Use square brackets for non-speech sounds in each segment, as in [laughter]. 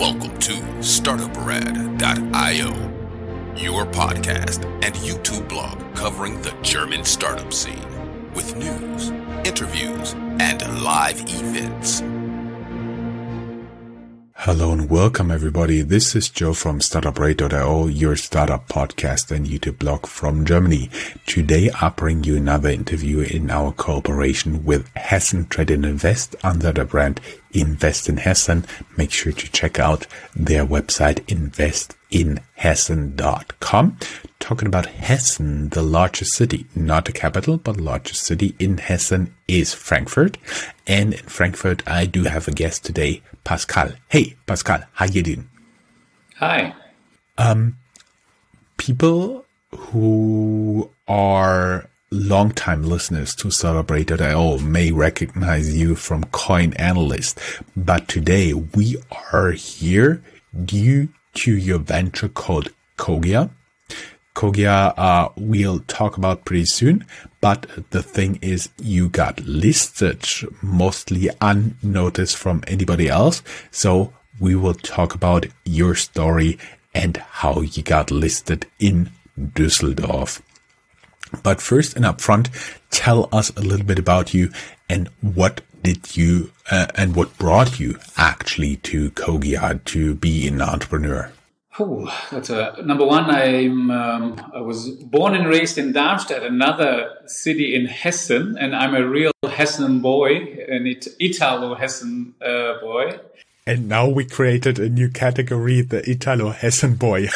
Welcome to StartupRad.io, your podcast and YouTube blog covering the German startup scene with news, interviews, and live events. Hello and welcome everybody. This is Joe from StartupRad.io, your startup podcast and YouTube blog from Germany. Today I bring you another interview in our cooperation with Hessen Trade and Invest under the brand Invest in Hessen. Make sure to check out their website investinhessen.com. Talking about Hessen, the largest city, not the capital, but largest city in Hessen is Frankfurt. And in Frankfurt, I do have a guest today, Pascal. Hey, Pascal, how you doing? Hi. Um, people who are longtime listeners to Startup.io may recognize you from Coin Analyst, but today we are here due to your venture called Cogia. Cogia, uh, we'll talk about pretty soon, but the thing is you got listed mostly unnoticed from anybody else. So we will talk about your story and how you got listed in Düsseldorf. But first and upfront, tell us a little bit about you and what did you uh, and what brought you actually to Cogia to be an entrepreneur? Oh, that's a number one. I'm um, I was born and raised in Darmstadt, another city in Hessen, and I'm a real Hessen boy, an it- Italo Hessen uh, boy. And now we created a new category, the Italo Hessen boy.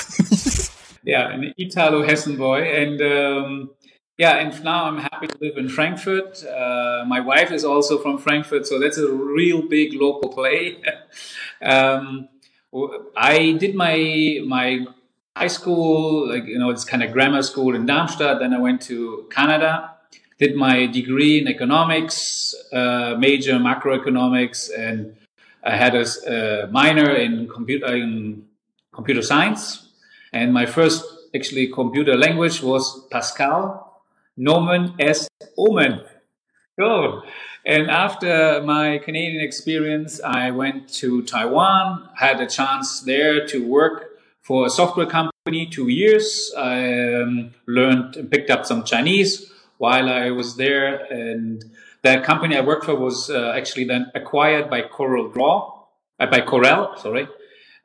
[laughs] yeah, an Italo Hessen boy, and um, yeah, and now I'm happy to live in Frankfurt. Uh, my wife is also from Frankfurt, so that's a real big local play. [laughs] um, I did my my high school, like you know, it's kind of grammar school in Darmstadt. Then I went to Canada, did my degree in economics, uh, major macroeconomics, and I had a, a minor in computer in computer science. And my first actually computer language was Pascal, Nomen est Omen. Cool. And after my Canadian experience, I went to Taiwan, had a chance there to work for a software company two years. I um, learned and picked up some Chinese while I was there. And that company I worked for was uh, actually then acquired by CorelDRAW, uh, by Corel, sorry,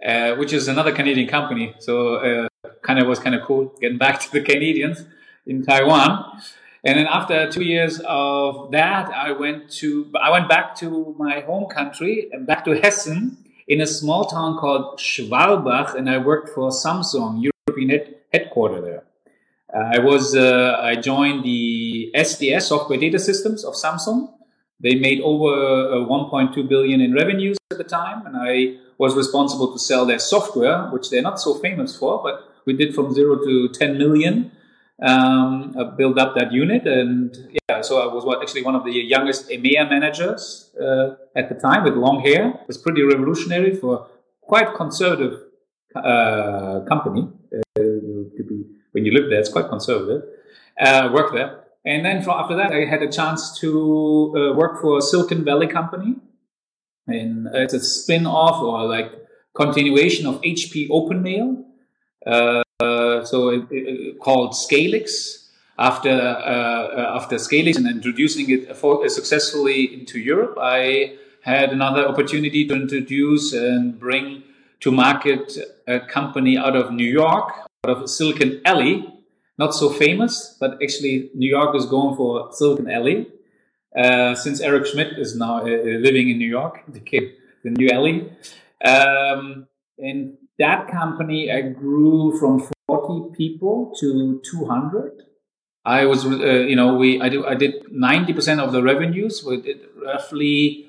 uh, which is another Canadian company. So uh, kind of was kind of cool getting back [laughs] to the Canadians in Taiwan. And then after two years of that, I went to I went back to my home country and back to Hessen in a small town called Schwalbach, and I worked for Samsung European head, headquarter there. Uh, I was uh, I joined the SDS Software Data Systems of Samsung. They made over uh, 1.2 billion in revenues at the time, and I was responsible to sell their software, which they're not so famous for, but we did from zero to 10 million um, uh, build up that unit. And yeah, so I was actually one of the youngest EMEA managers uh, at the time with long hair. It was pretty revolutionary for quite conservative uh, company uh, be when you live there. It's quite conservative. Uh, work there. And then for, after that, I had a chance to uh, work for Silicon Valley company. And it's a spin off or like continuation of HP OpenMail. Uh, so it, it, called Scalix. After uh, after Scalix and introducing it for, successfully into Europe, I had another opportunity to introduce and bring to market a company out of New York, out of Silicon Alley. Not so famous, but actually New York is going for Silicon Alley. Uh, since Eric Schmidt is now uh, living in New York, the kid, the new alley. Um, and that company I grew from 40 people to 200. I was, uh, you know, we I, do, I did 90% of the revenues. We did roughly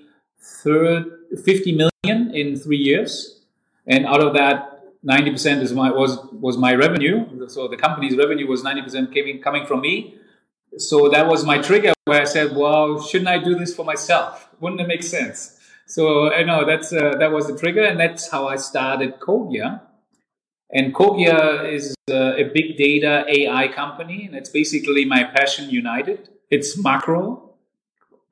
third, 50 million in three years, and out of that, 90% is my was was my revenue. So the company's revenue was 90% coming coming from me. So that was my trigger where I said, "Well, shouldn't I do this for myself? Wouldn't it make sense?" So I know that's uh, that was the trigger, and that's how I started Cogia. And Cogia is uh, a big data AI company, and it's basically my passion united. It's macro,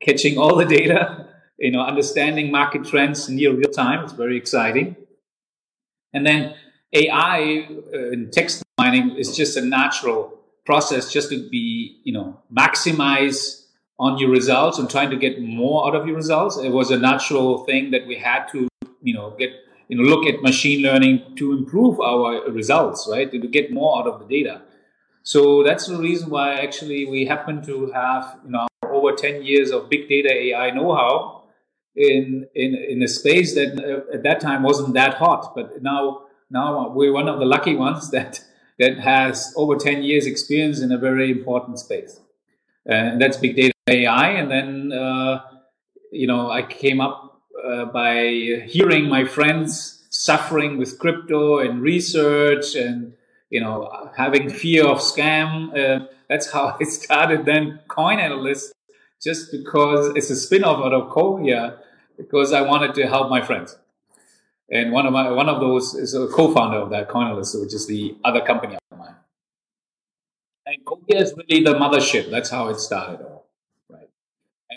catching all the data, [laughs] you know, understanding market trends near real time. It's very exciting. And then AI uh, text mining is just a natural process just to be, you know, maximize on your results and trying to get more out of your results. It was a natural thing that we had to, you know, get, you know, look at machine learning to improve our results, right? To get more out of the data. So that's the reason why actually we happen to have, you know, over 10 years of big data AI know-how in, in, in a space that uh, at that time wasn't that hot, but now, now we're one of the lucky ones [laughs] that, that has over 10 years experience in a very important space. And that's big data AI. And then, uh, you know, I came up uh, by hearing my friends suffering with crypto and research and, you know, having fear of scam. Uh, that's how [laughs] I started then Coin Analyst, just because it's a spin-off out of Cogia, because I wanted to help my friends. And one of my one of those is a co-founder of that Coin Analyst, which is the other company of mine. And Cogia is really the mothership. That's how it started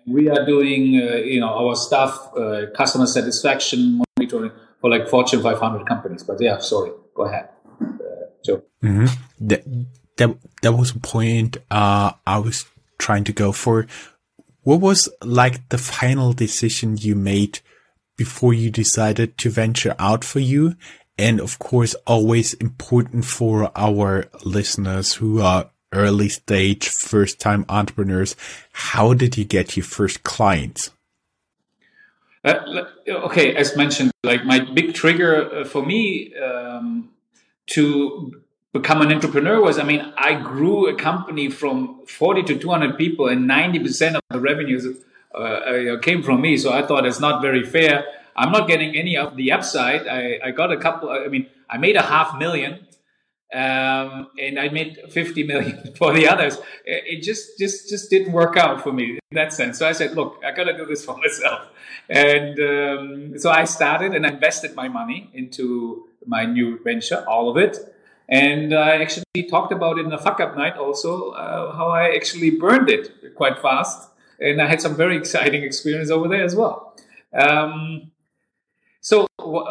we are doing uh, you know our stuff uh, customer satisfaction monitoring for like fortune 500 companies. But yeah sorry. Go ahead uh, joe. Mm-hmm. that, that that was a point uh, i was trying to go for. What was like the final decision you made before you decided to venture out for you? And of course always important for our listeners who are early stage first time entrepreneurs how did you get your first clients? Uh, okay as mentioned like my big trigger uh, for me um, to become an entrepreneur was i mean i grew a company from 40 to 200 people and 90% of the revenues uh, uh, came from me. So i thought it's not very fair. I'm not getting any of the upside. I, I got a couple i mean i made a half million um, and I made 50 million [laughs] for the others. It just just just didn't work out for me in that sense. So I said, look, I got to do this for [laughs] myself. And um, so I started and invested my money into my new venture, all of it. And I actually talked about it in a fuck up night also, uh, how I actually burned it quite fast. And I had some very [laughs] exciting experience over there as well. Um, so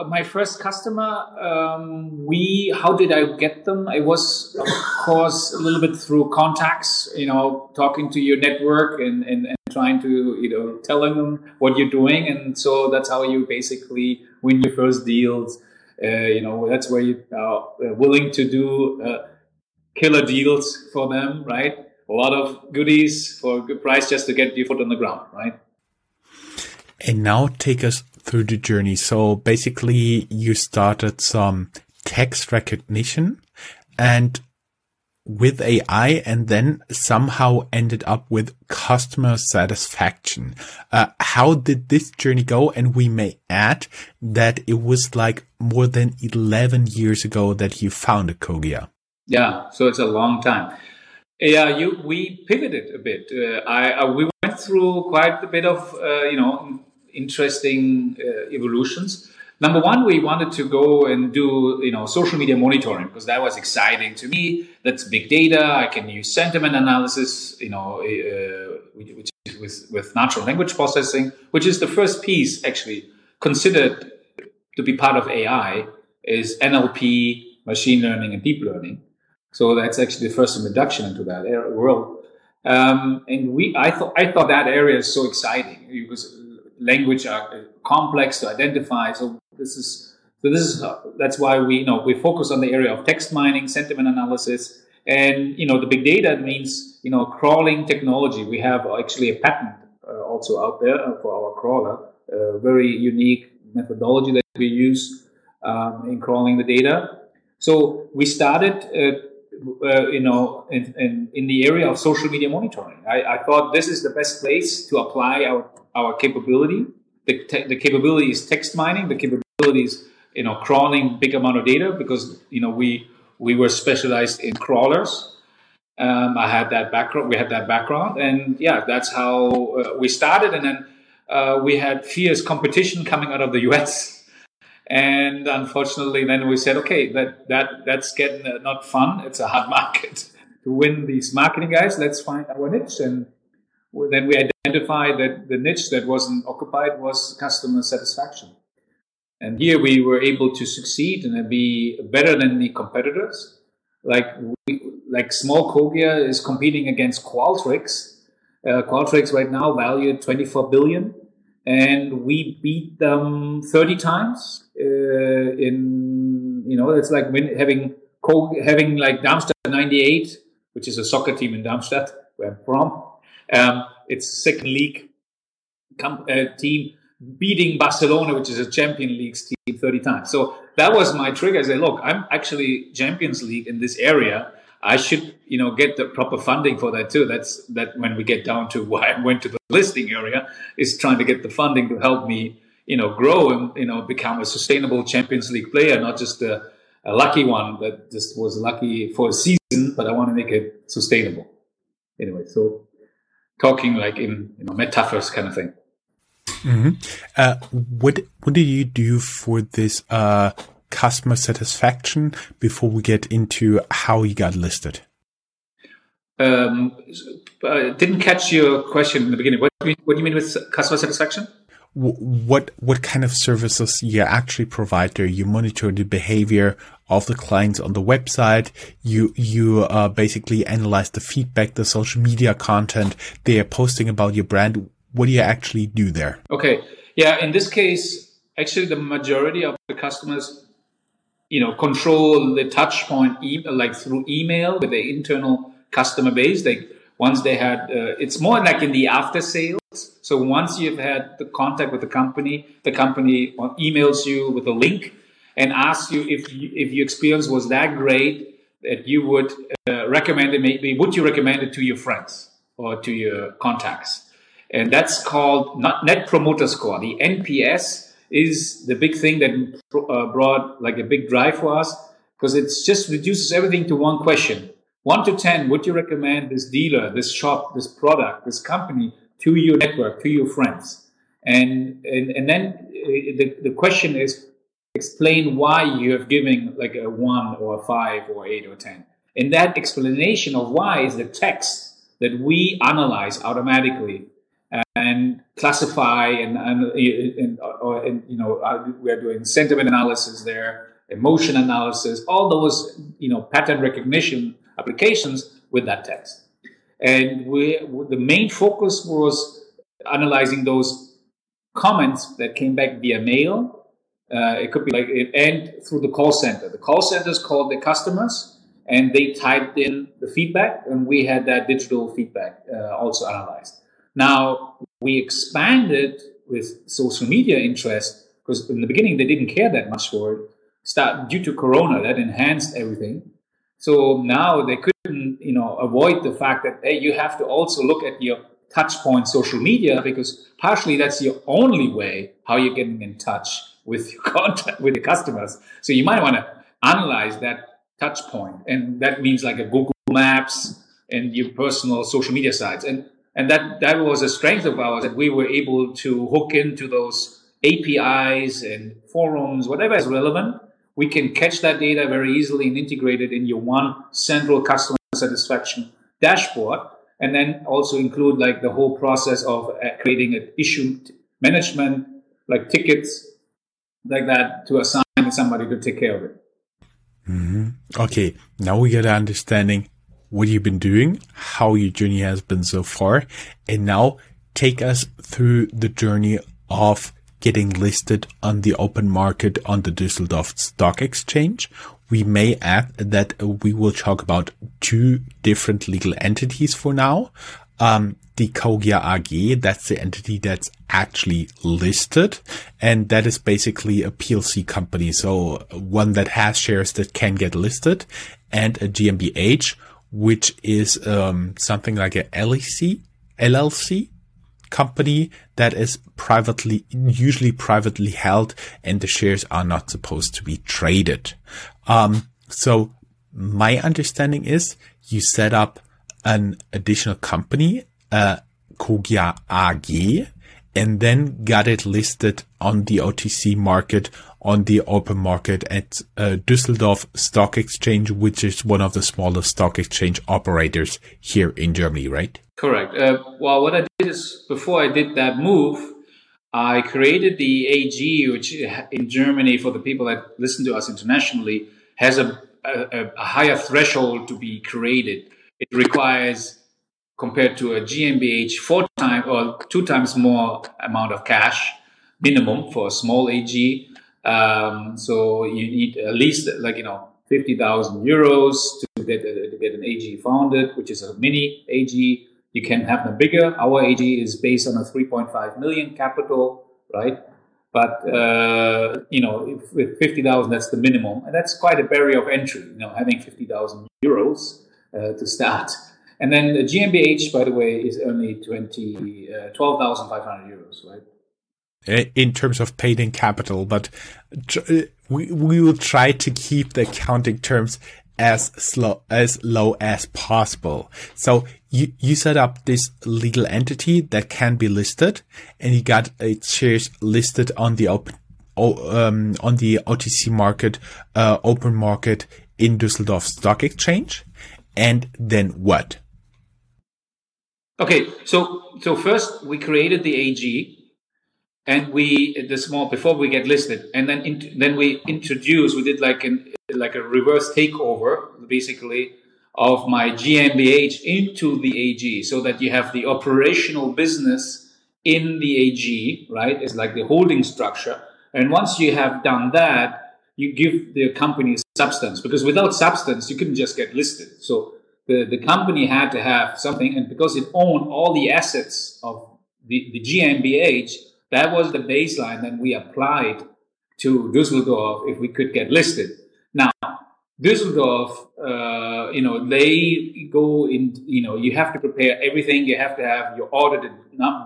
my first customer, um, we how did I get them? It was of course a little bit through contacts, you know, talking to your network and, and, and trying to you know telling them what you're doing, and so that's how you basically win your first deals. Uh, you know, that's where you are willing to do uh, killer deals for them, right? A lot of goodies for a good price just to get your foot on the ground, right? And now take us through the journey. So basically you started some text recognition and with AI and then somehow ended up with customer satisfaction. Uh, how did this journey go? And we may add that it was like more than 11 years ago that you founded Cogia. Yeah. So it's a long time. Yeah, you, we pivoted a bit. Uh, I, I, we went through quite a bit of, uh, you know, interesting uh, evolutions. Number one, we wanted to go and do you know social media monitoring because that was exciting to me. That's big data. I can use sentiment analysis, you know, uh, with, with natural language processing, which is the first piece actually considered to be part of AI is NLP, machine learning, and deep learning. So that's actually the first introduction into that world. Um, and we, I thought, I thought that area is so exciting because language are complex to identify. So this is so this is that's why we you know we focus on the area of text mining, sentiment analysis, and you know the big data means you know crawling technology. We have actually a patent uh, also out there for our crawler, a very unique methodology that we use um, in crawling the data. So we started. Uh, uh, you know, in, in, in, the area of social media monitoring. I, I, thought this is the best place to apply our our capability. The, te- the capability is text mining. The capability is you know crawling big amount of data because you know we we were specialized in crawlers. Um, I had that background. We had that background, and yeah, that's how uh, we started. And then uh, we had fierce competition coming out of the US. [laughs] And unfortunately, then we said, okay, that that that's getting uh, not fun. It's a hard [laughs] market to win these marketing guys. Let's find our niche, and then we identified that the niche that wasn't occupied was customer satisfaction. And here we were able to succeed and be better than the competitors. Like we, like small Cogia is competing against Qualtrics. Uh, Qualtrics right now valued 24 billion, and we beat them 30 times. Uh, in you know, it's like having having like Darmstadt 98, which is a soccer team in Darmstadt, where I'm from. Um, it's second league com- uh, team beating Barcelona, which is a Champions League team, 30 times. So that was my trigger. I said, look, I'm actually Champions League in this area. I should, you know, get the proper funding for that too. That's that when we get down to [laughs] why I went to the listing area is trying to get the funding to help me, you know, grow and, you know, become a sustainable Champions League player, not just a, a lucky one that just was lucky for a season, but I want to make it sustainable. Anyway, so talking like in, you know, metaphors kind of thing. Mm-hmm. Uh, what what do you do for this uh, customer satisfaction before we get into how you got listed? Um, I didn't catch your question in the beginning. What do you, what do you mean with customer satisfaction? What what kind of services you actually provide there? You monitor the behavior of the clients on the website. You you uh, basically analyze the feedback, the social media content they are posting about your brand what do you actually do there? Okay. Yeah. In this case, actually, the majority of the customers, you know, control the touch point e- like through email with the internal customer base. They once they had, uh, it's more like in the after sales. So once you've had the contact with the company, the company emails you with a link and asks you if you, if your experience was that great that you would uh, recommend it. Maybe would you recommend it to your friends or to your contacts? And that's called Net Promoter Score. The NPS is the big thing that uh, brought like a big drive for us because it just reduces everything to one question. One to 10, would you recommend this dealer, this shop, this product, this company to your network, to your friends? And, and, and then uh, the, the question is explain why you have given like a one or a five or eight or 10. And that explanation of why is the text that we analyze automatically and classify and, and, and, or, and you know uh, we're doing sentiment analysis there emotion analysis all those you know pattern recognition applications with that text. And we the main focus was analyzing those comments that came back via mail. Uh, it could be like and through the call center. The call centers called the customers and they typed in the feedback and we had that digital feedback uh, also analyzed now we expanded with social media interest because in the beginning they didn't care that much for it. Start due to Corona that enhanced everything. So now they couldn't, you know, avoid the fact that hey, you have to also look at your touch point social media because partially that's your only way how you're getting in touch with your [laughs] contact with your customers. So you might want to analyze that touch point, and that means like a Google Maps and your personal social media sites. And and that that was a strength of ours that we were able to hook into those APIs and forums, whatever is relevant. We can catch that data very easily and integrate it in your one central customer satisfaction dashboard, and then also include like the whole process of uh, creating an issue management, like tickets, like that, to assign somebody to take care of it. Mm-hmm. Okay, now we get an understanding what you've been doing, how your journey has been so far, and now take us through the journey of getting listed on the open market on the Düsseldorf Stock Exchange. We may add that we will talk about two different legal entities for now. Um, the Cogia AG, that's the entity that's actually listed. And that is basically a PLC company. So one that has shares that can get listed and a GmbH, which is um, something like a LLC, LLC company that is privately, usually privately held, and the shares are not supposed to be traded. Um, so my understanding is you set up an additional company, uh, Cogia AG, and then got it listed on the OTC market on the open market at uh, Düsseldorf Stock Exchange, which is one of the smallest stock exchange operators here in Germany, right? Correct. Uh, well, what I did is before I did that move, I created the AG, which in Germany, for the people that listen to us internationally, has a, a, a higher threshold to be created. It requires, compared to a GmbH, four times or two times more amount of cash minimum for a small AG. Um, so you need at least like you know fifty thousand euros to get a, to get an AG founded, which is a mini AG. You can have them bigger. Our AG is based on a 3.5 million capital, right? But uh, you know, with 50,000, that's the minimum, and that's quite a barrier of entry. You know, having 50,000 euros uh, to start, and then the GmbH, by the way, is only 20 uh, 12,500 euros, right? In terms of paid in capital, but we we will try to keep the accounting terms as slow as low as possible. So you you set up this legal entity that can be listed, and you got its shares listed on the open um, on the OTC market, uh, open market in Düsseldorf Stock Exchange, and then what? Okay, so so first we created the AG, and we the small before we get listed, and then in, then we introduced we did like an like a reverse takeover, basically, of my GmbH into the AG so that you have the operational business in the AG, right? It's like the holding structure. And once you have done that, you give the company substance because without substance, you couldn't just get listed. So the, the company had to have something. And because it owned all the assets of the, the GmbH, that was the baseline that we applied to Düsseldorf if we could get listed. Now, Düsseldorf, uh, you know, they go in, you know, you have to prepare everything. You have to have your audited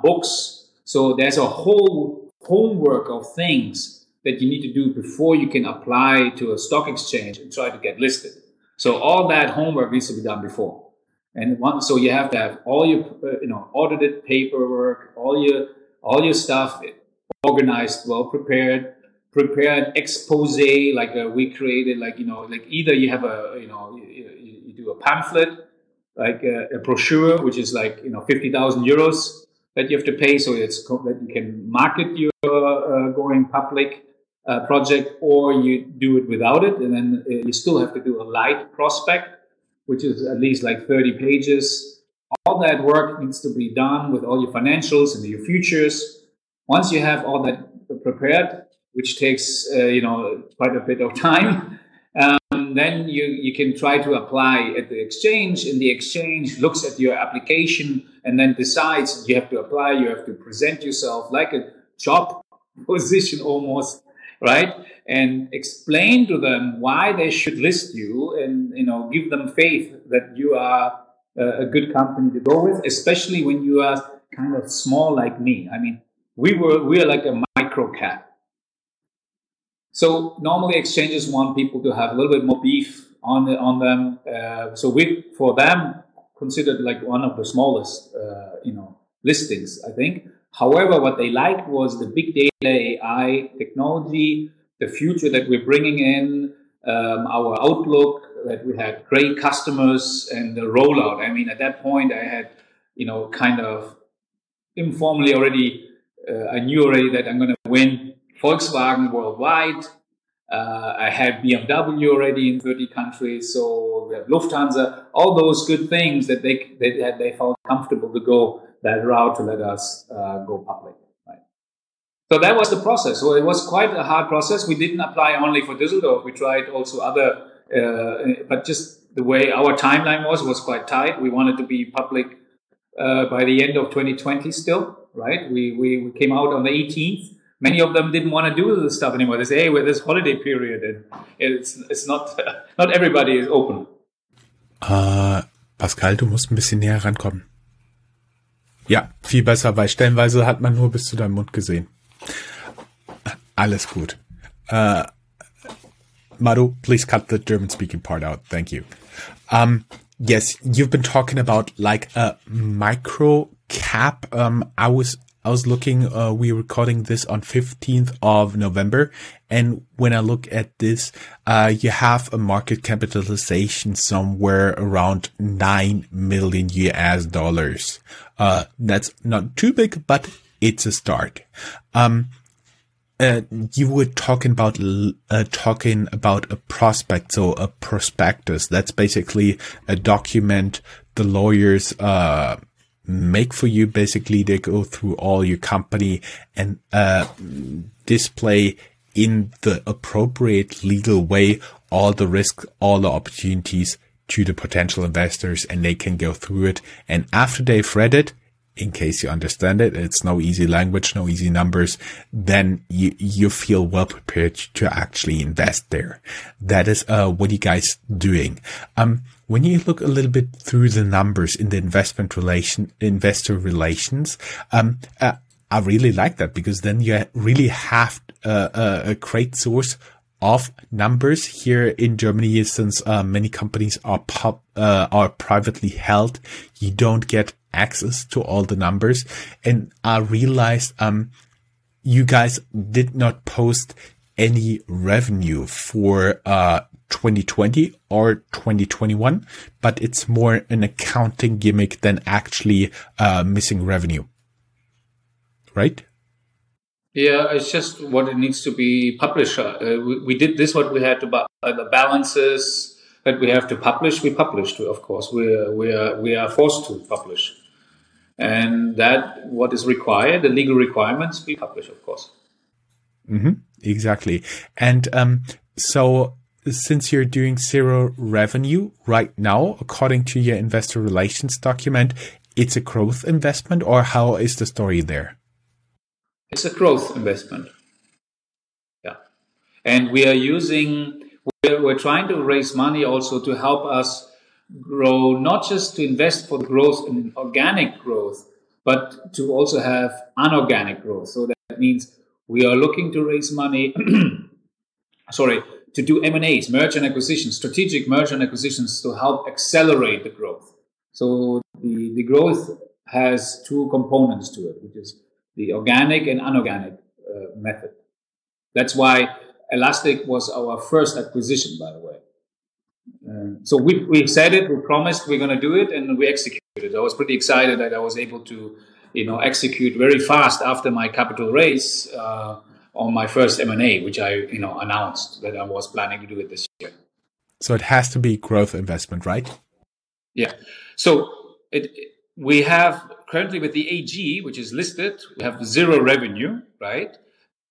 books. So there's a whole homework of things that you need to do before you can apply to a stock exchange and try to get listed. So all that homework needs to be done before. And one, so you have to have all your, uh, you know, audited paperwork, all your, all your stuff organized, well prepared, prepare an expose like uh, we created like you know like either you have a you know you, you do a pamphlet like a, uh, a, brochure which is like you know 50,000 euros that you have to pay so it's that you can market your uh, going public uh, project or you do it without it and then uh, you still have to do a light prospect which is at least like 30 pages all that work needs to be done with all your financials and your futures once you have all that prepared which takes uh, you know quite a bit of [laughs] time. Um, then you, you can try to apply at the exchange, and the exchange looks at your application and then decides you have to apply. You have to present yourself like a job [laughs] position almost, right? And explain to them why they should list you, and you know give them faith that you are a good company to go with, especially when you are kind of small like me. I mean, we were we are like a micro cap so normally exchanges want people to have a little bit more beef on on them. Uh, so we, for them, considered like one of the smallest, uh, you know, listings, I think. However, what they liked was the big data AI technology, the future that we're bringing in, um, our outlook, that we had great customers and the rollout. I mean, at that point, I had, you know, kind of informally already, uh, I knew already that I'm going to win Volkswagen worldwide. Uh, I had BMW already in 30 countries, so we have Lufthansa, all those good things that they, they, they felt comfortable to go that route to let us uh, go public. Right? So that was the process. So it was quite a hard process. We didn't apply only for Düsseldorf. We tried also other, uh, but just the way our timeline was, was quite tight. We wanted to be public uh, by the end of 2020 still, right? We, we, we came out on the 18th many of them didn't want to do this stuff anymore. They say, "Hey, we're this holiday period, and it's it's not [laughs] not everybody is open." Uh, Pascal, du musst ein bisschen näher rankommen. Ja, viel besser, weil stellenweise hat man nur bis zu deinem Mund gesehen. Alles gut. Uh, Maru, please cut the German speaking part out. Thank you. Um, yes, you've been talking about like a micro cap. Um, I was I was looking, uh, we're recording this on 15th of November. And when I look at this, uh, you have a market capitalization somewhere around 9 million US dollars. Uh, that's not too big, but it's a start. Um, uh, you were talking about uh, talking about a prospect, so a prospectus. That's basically a document the lawyers uh, make for you. Basically, they go through all your company and uh, display in the appropriate legal way all the risks, all the opportunities to the potential investors, and they can go through it. And after they've read it, in case you understand it, it's no easy language, no easy numbers, then you, you feel well prepared to actually invest there. That is, uh, what you guys doing. Um, when you look a little bit through the numbers in the investment relation, investor relations, um, uh, I really like that because then you really have uh, uh a great source of numbers here in Germany, since uh, many companies are pub, uh, are privately held, you don't get access to all the numbers. And I realized, um, you guys did not post any revenue for, uh, 2020 or 2021, but it's more an accounting gimmick than actually, uh, missing revenue. Right? Yeah, it's just what it needs to be published. Uh, we, we, did this, what we had to, uh, the balances that we have to publish, we published, of course. We we are, we are forced to publish. And that, what is required, the legal requirements, we publish, of course. Mm-hmm, exactly. And um, so, since you're doing zero revenue right now, according to your investor relations document, it's a growth investment, or how is the story there? It's a growth investment. Yeah. And we are using, we're, we're trying to raise money also to help us grow, not just to invest for growth and organic growth, but to also have unorganic growth. So that means we are looking to raise money, [clears throat] sorry, to do M&As, merger and acquisitions, strategic merger and acquisitions to help accelerate the growth. So the, the growth has two components to it, which is the organic and unorganic uh, method. That's why Elastic was our first acquisition, by the way. Um, so we, we said it, we promised we're going to do it, and we executed. I was pretty excited that I was able to, you know, execute very fast after my capital raise uh, on my first M&A, which I, you know, announced that I was planning to do it this year. So it has to be growth investment, right? Yeah. So it, we have currently with the AG, which is listed, we have zero revenue, right?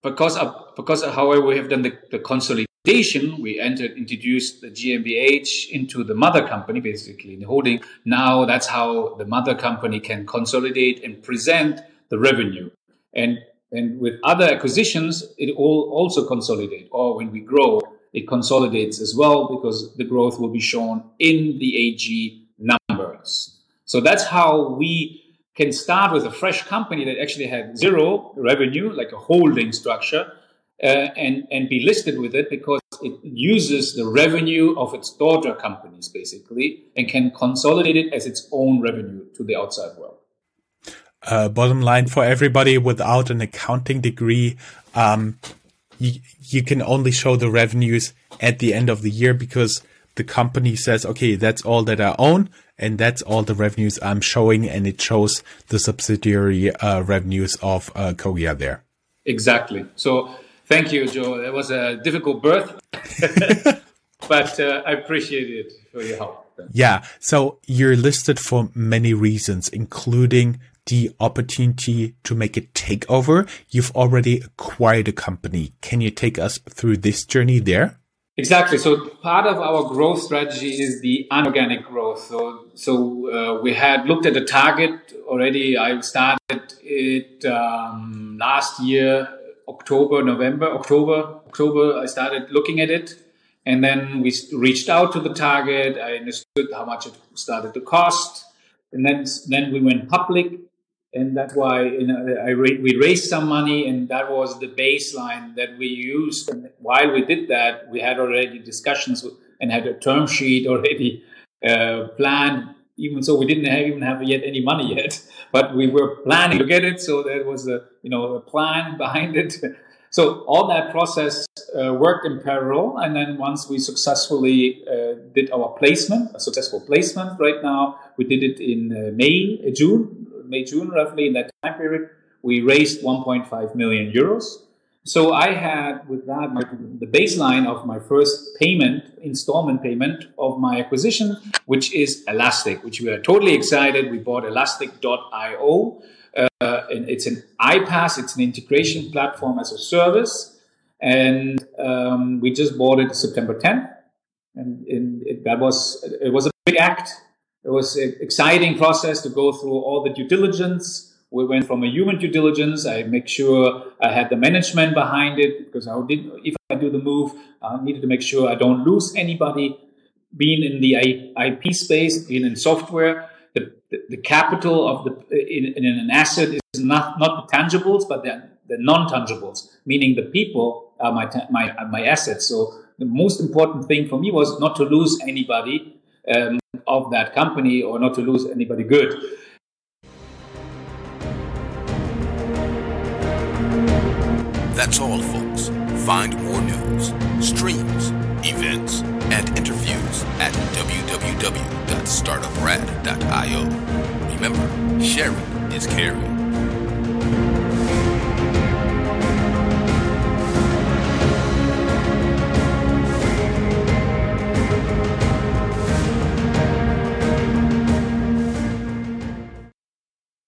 Because of, because of, however, we have done the, the consolidation, we entered, introduced the GmbH into the mother company, basically in the holding. Now that's how the mother company can consolidate and present the revenue. And, and with other acquisitions, it all also consolidate. Or when we grow, it consolidates as well because the growth will be shown in the AG numbers. So that's how we can start with a fresh company that actually had zero revenue, like a holding structure, uh, and, and be listed with it because it uses the revenue of its daughter companies, basically, and can consolidate it as its own revenue to the outside world. Uh, bottom line for everybody without an accounting degree, um, you, you can only show the revenues at the end of the year because the company says, okay, that's all that I own and that's all the revenues I'm showing, and it shows the subsidiary uh, revenues of uh, Cogia there. Exactly. So thank you, Joe. It was a difficult birth, [laughs] but uh, I appreciate it for your help. Yeah. So you're listed for many reasons, including the opportunity to make a takeover. You've already acquired a company. Can you take us through this journey there? Exactly. So part of our growth strategy is the unorganic growth. So, so uh, we had looked at the target already. I started it um, last year, October, November, October, October. I started looking at it, and then we reached out to the target. I understood how much it started to cost, and then then we went public and that's why you know, I we raised some money, and that was the baseline that we used. And while we did that, we had already discussions and had a term sheet already uh, planned. Even so, we didn't have, even have yet any money yet, [laughs] but we were planning to get it. So there was a you know a plan [laughs] behind it. So all that process uh, worked in parallel, and then once we successfully uh, did our placement, a successful placement right now, we did it in uh, May, June, May, June, roughly in that time period, we raised 1.5 million euros. So I had with that my, the baseline of my first payment, installment payment of my acquisition, which is Elastic, which we are totally excited. We bought Elastic.io. Uh, and it's an iPaaS, it's an integration platform as a service. And um, we just bought it September 10th. And, and it, that was, it was a big act. It was an exciting process to go through all the due diligence we went from a human due diligence. I make sure I had the management behind it because I did, if I do the move, I needed to make sure I don't lose anybody. Being in the IP space, being in software, the, the, the capital of the in, in, an asset is not not the tangibles, but the, the non-tangibles, meaning the people are my my my assets. So the most important thing for me was not to lose anybody um, of that company or not to lose anybody good. That's all, folks. Find more news, streams, events, and interviews at www.startuprad.io. Remember, sharing is caring.